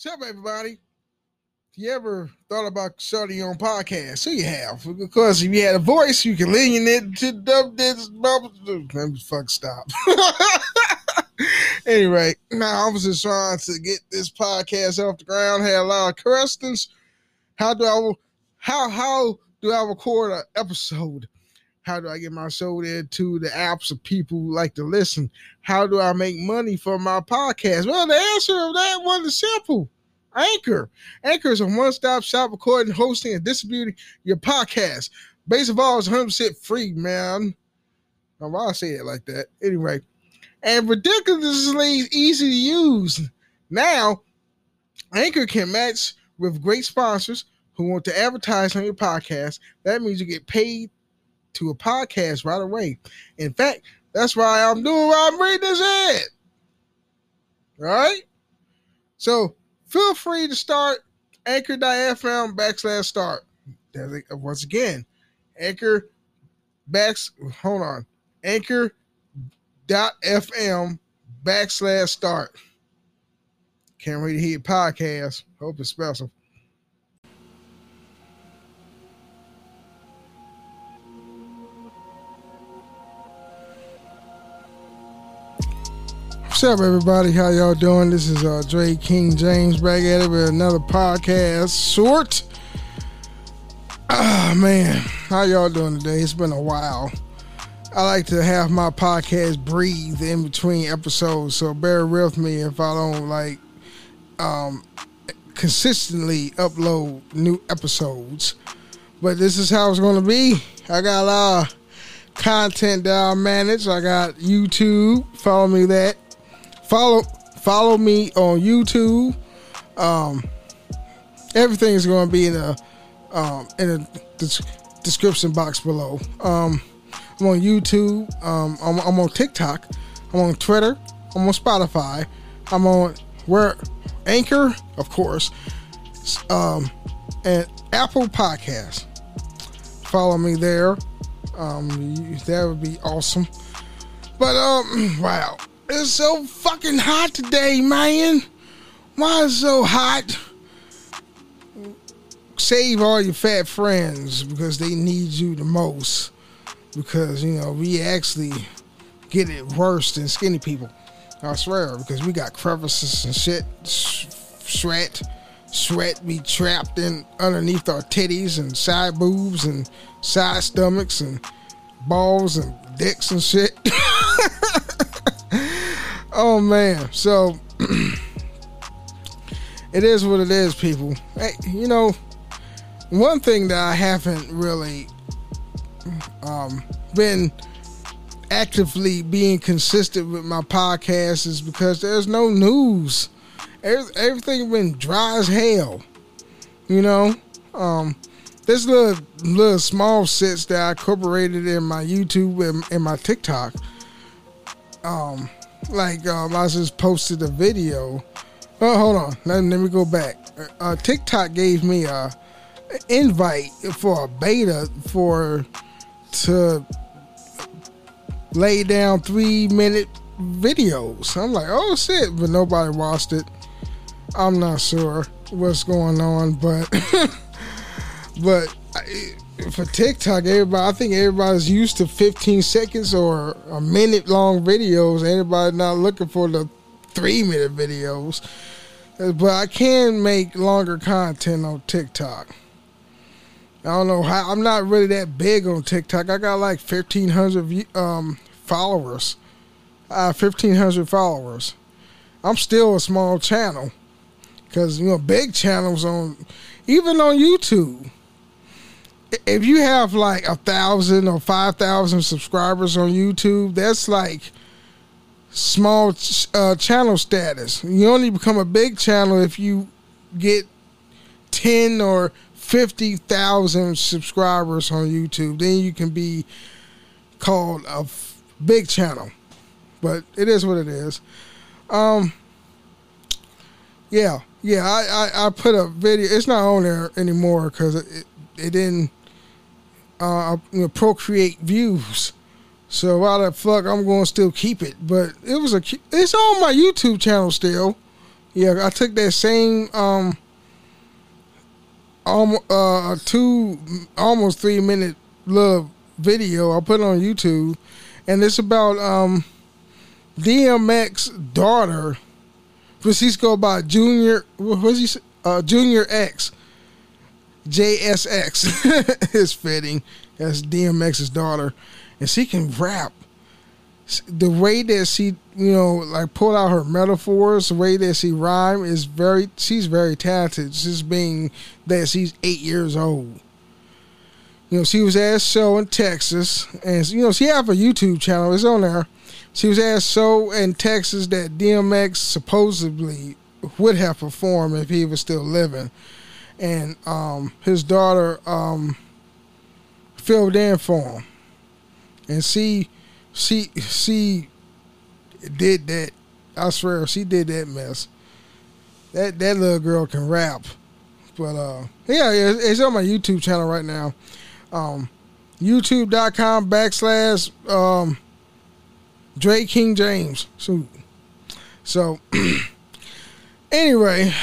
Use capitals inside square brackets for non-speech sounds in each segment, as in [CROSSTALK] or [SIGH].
What's up, everybody? If you ever thought about starting your own podcast, so you have. Because if you had a voice, you can lean it to dub this fuck stop. [LAUGHS] anyway, now I was just trying to get this podcast off the ground. Had a lot of questions. How do I how how do I record an episode? How do I get my show there to the apps of people who like to listen? How do I make money for my podcast? Well, the answer of that one is simple. Anchor. Anchor is a one-stop shop recording, hosting, and distributing your podcast. Base of all is 100% free, man. Now, why I say it like that? Anyway, and ridiculously easy to use. Now, Anchor can match with great sponsors who want to advertise on your podcast. That means you get paid to a podcast right away. In fact, that's why I'm doing why I'm reading this ad. All right? So feel free to start anchor.fm backslash start. Once again, anchor backs hold on. Anchor.fm backslash start. Can't wait to hear podcast. Hope it's special. What's up, everybody? How y'all doing? This is uh, Dray King Jaymes back at it with another podcast. Short. Ah, man. How y'all doing today? It's been a while. I like to have my podcast breathe in between episodes, so bear with me if I don't like um, consistently upload new episodes. But this is how it's going to be. I got a lot of content that I manage. I got YouTube. Follow me that follow follow me on YouTube. Um, everything is going to be in the um, in the description box below. Um, I'm on YouTube. Um, I'm, I'm, on TikTok. I'm on Twitter. I'm on Spotify. I'm on where Anchor, of course, um, and Apple Podcast. Follow me there. Um, that would be awesome. But um, [CLEARS THROAT] wow, it's so fucking hot today, man. Why is it so hot? Save all your fat friends because they need you the most. Because, you know, we actually get it worse than skinny people. I swear, because we got crevices and shit, sweat, sweat be trapped in underneath our titties and side boobs and side stomachs and balls and dicks and shit. [LAUGHS] Oh man, so [CLEARS THROAT] it is what it is, people. Hey, you know, one thing that I haven't really um, been actively being consistent with my podcast is because there's no news. Everything been dry as hell. You know, um, there's little little small sets that I incorporated in my YouTube and, and my TikTok. Um, like um, I just posted a video. Oh, hold on. Let, let me go back. Uh, TikTok gave me a invite for a beta for to lay down three minute videos. I'm like, oh shit, but nobody watched it. I'm not sure what's going on, but [LAUGHS] but for TikTok, everybody, I think everybody's used to 15 seconds or a minute long videos. Anybody not looking for the three minute videos. But I can make longer content on TikTok. I don't know how. I'm not really that big on TikTok. I got like 1,500 um, followers. Uh, 1,500 followers. I'm still a small channel. Because, you know, big channels on, even on YouTube if you have like a thousand or five thousand subscribers on YouTube, that's like small uh, channel status. You only become a big channel if you get ten or fifty thousand subscribers on YouTube. Then you can be called a f- big channel. But it is what it is. Um, yeah, yeah. I, I, I put a video. It's not on there anymore because it, it didn't uh, procreate views. So why the fuck I'm going to still keep it? But it was a it's on my YouTube channel still, Yeah, I took that same um, um uh two almost three minute little video I put on YouTube, and it's about um DMX daughter, Francisco by Junior. What was he? Uh, Junior X. JSX [LAUGHS] is fitting. That's DMX's daughter, and she can rap. The way that she, you know, like pull out her metaphors, the way that she rhyme is very. She's very talented. Just being that she's eight years old. You know, she was at a show in Texas, and you know she have a YouTube channel. It's on there. She was at a show in Texas that DMX supposedly would have performed if he was still living and um, his daughter um, filled in for him, and she she she did that. I swear she did that mess. That that little girl can rap, but uh, yeah, it's on my YouTube channel right now. Um, YouTube.com backslash um, Dray King Jaymes. So, so [CLEARS THROAT] anyway.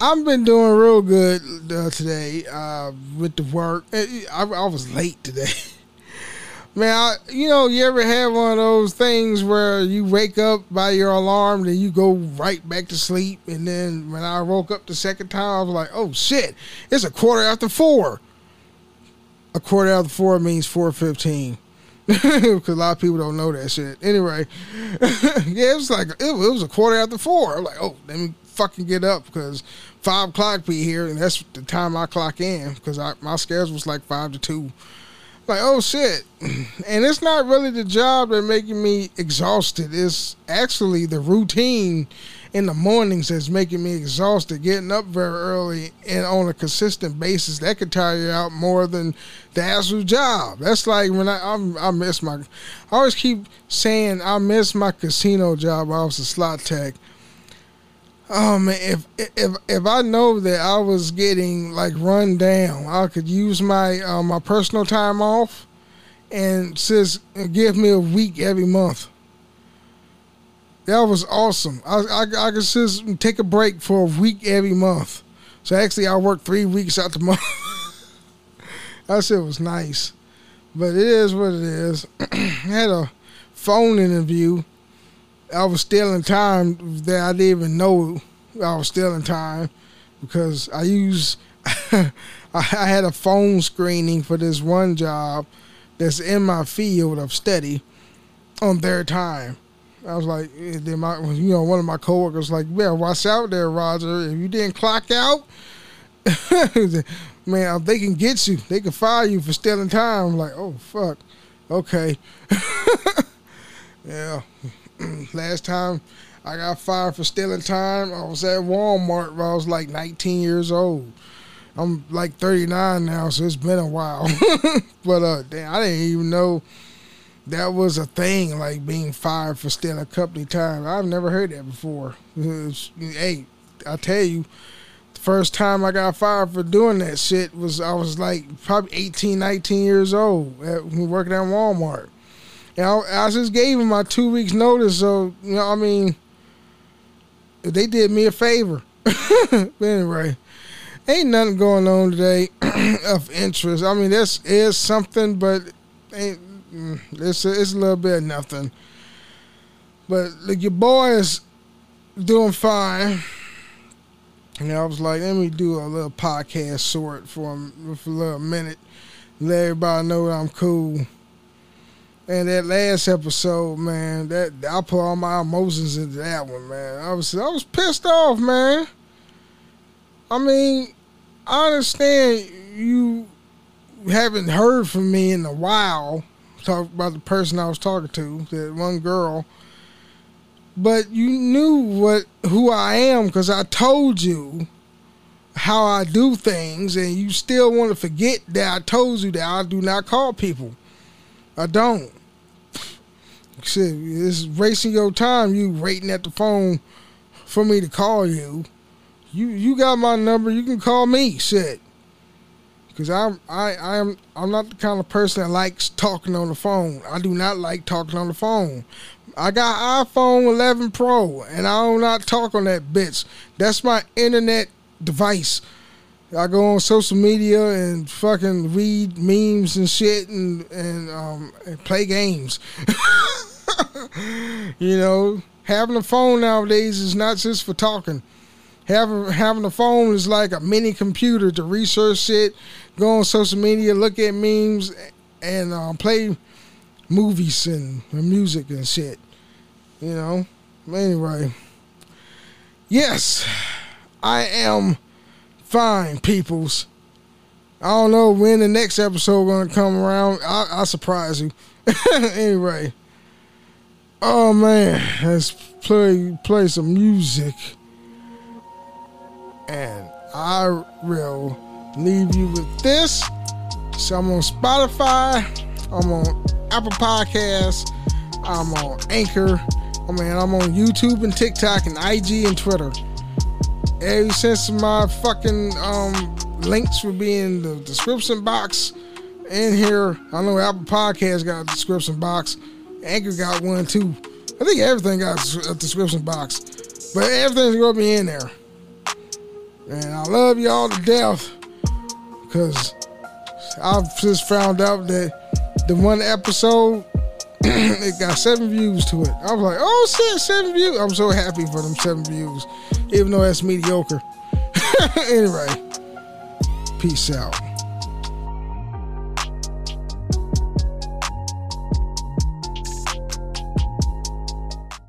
I've been doing real good uh, today uh, with the work. I, I, was late today. [LAUGHS] Man, I, you know, you ever have one of those things where you wake up by your alarm, then you go right back to sleep, and then when I woke up the second time, I was like, "Oh shit, it's a quarter after four. A quarter after four means four fifteen, [LAUGHS] because a lot of people don't know that shit. Anyway, [LAUGHS] yeah, it was like it, it was a quarter after four. I'm like, "Oh, let me fucking get up because five o'clock be here, and that's the time I clock in because my schedule was like five to two. Like, oh shit. [CLEARS THROAT] And it's not really the job that making me exhausted. It's actually the routine in the mornings that's making me exhausted. Getting up very early and on a consistent basis that could tire you out more than the actual job. That's like when I I'm, i miss my. I always keep saying I miss my casino job. I was a slot tech Oh man, if if if I know that I was getting like run down, I could use my uh, my personal time off, and just give me a week every month. That was awesome. I I, I could just take a break for a week every month. So actually, I worked three weeks out the [LAUGHS] month. that shit was nice, but it is what it is. [CLEARS THROAT] I had a phone interview I was stealing time that I didn't even know I was stealing time because I use [LAUGHS] I had a phone screening for this one job that's in my field of study on their time. I was like, eh, then my, you know, one of my coworkers like, "Yeah, watch out there, Roger. If you didn't clock out, [LAUGHS] man, they can get you. They can fire you for stealing time." I'm like, "Oh fuck, okay." [LAUGHS] yeah, [CLEARS THROAT] last time I got fired for stealing time, I was at Walmart when I was like 19 years old. I'm like 39 now, so it's been a while. [LAUGHS] but uh, damn, I didn't even know that was a thing, like being fired for stealing company time. I've never heard that before. hey, I tell you, the first time I got fired for doing that shit was I was like probably 18, 19 years old, at, working at Walmart. I, just gave him my two weeks notice. So you know, I mean, they did me a favor. [LAUGHS] but anyway, ain't nothing going on today [CLEARS THROAT] of interest. I mean, this is something, but ain't mm, it's a, it's a little bit of nothing. But like your boy is doing fine. And I was like, let me do a little podcast sort for, for a little minute. Let everybody know that I'm cool. And that last episode, man, that I put all my emotions into that one, man. I was I was pissed off, man. I mean, I understand you haven't heard from me in a while. Talk about the person I was talking to, that one girl. But you knew what who I am because I told you how I do things, and you still want to forget that I told you that I do not call people. I don't. Shit, it's wasting your time. You waiting at the phone for me to call you. You you got my number. You can call me. Shit. Cause I'm I I'm I'm not the kind of person that likes talking on the phone. I do not like talking on the phone. I got iPhone 11 Pro, and I do not talk on that bitch. That's my internet device. I go on social media and fucking read memes and shit and and, um, and play games. [LAUGHS] you know, having a phone nowadays is not just for talking. Having having a phone is like a mini computer to research shit, go on social media, look at memes, and um, play movies and, and music and shit. You know. Anyway, yes, I am fine, peoples. I don't know when the next episode gonna come around. I, I'll surprise you. [LAUGHS] anyway. Oh man, let's play play some music. And I will leave you with this. So I'm on Spotify, I'm on Apple Podcasts, I'm on Anchor, oh, I mean I'm on YouTube and TikTok and IG and Twitter. Ever since my fucking um, links will be in the description box in here. I know Apple Podcast got a description box. Anchor got one too. I think everything got a description box. But everything's gonna be in there. And I love y'all to death. Cause I've just found out that the one episode [CLEARS THROAT] it got seven views to it. I was like, oh shit, seven views. I'm so happy for them seven views, even though that's mediocre. [LAUGHS] anyway, peace out.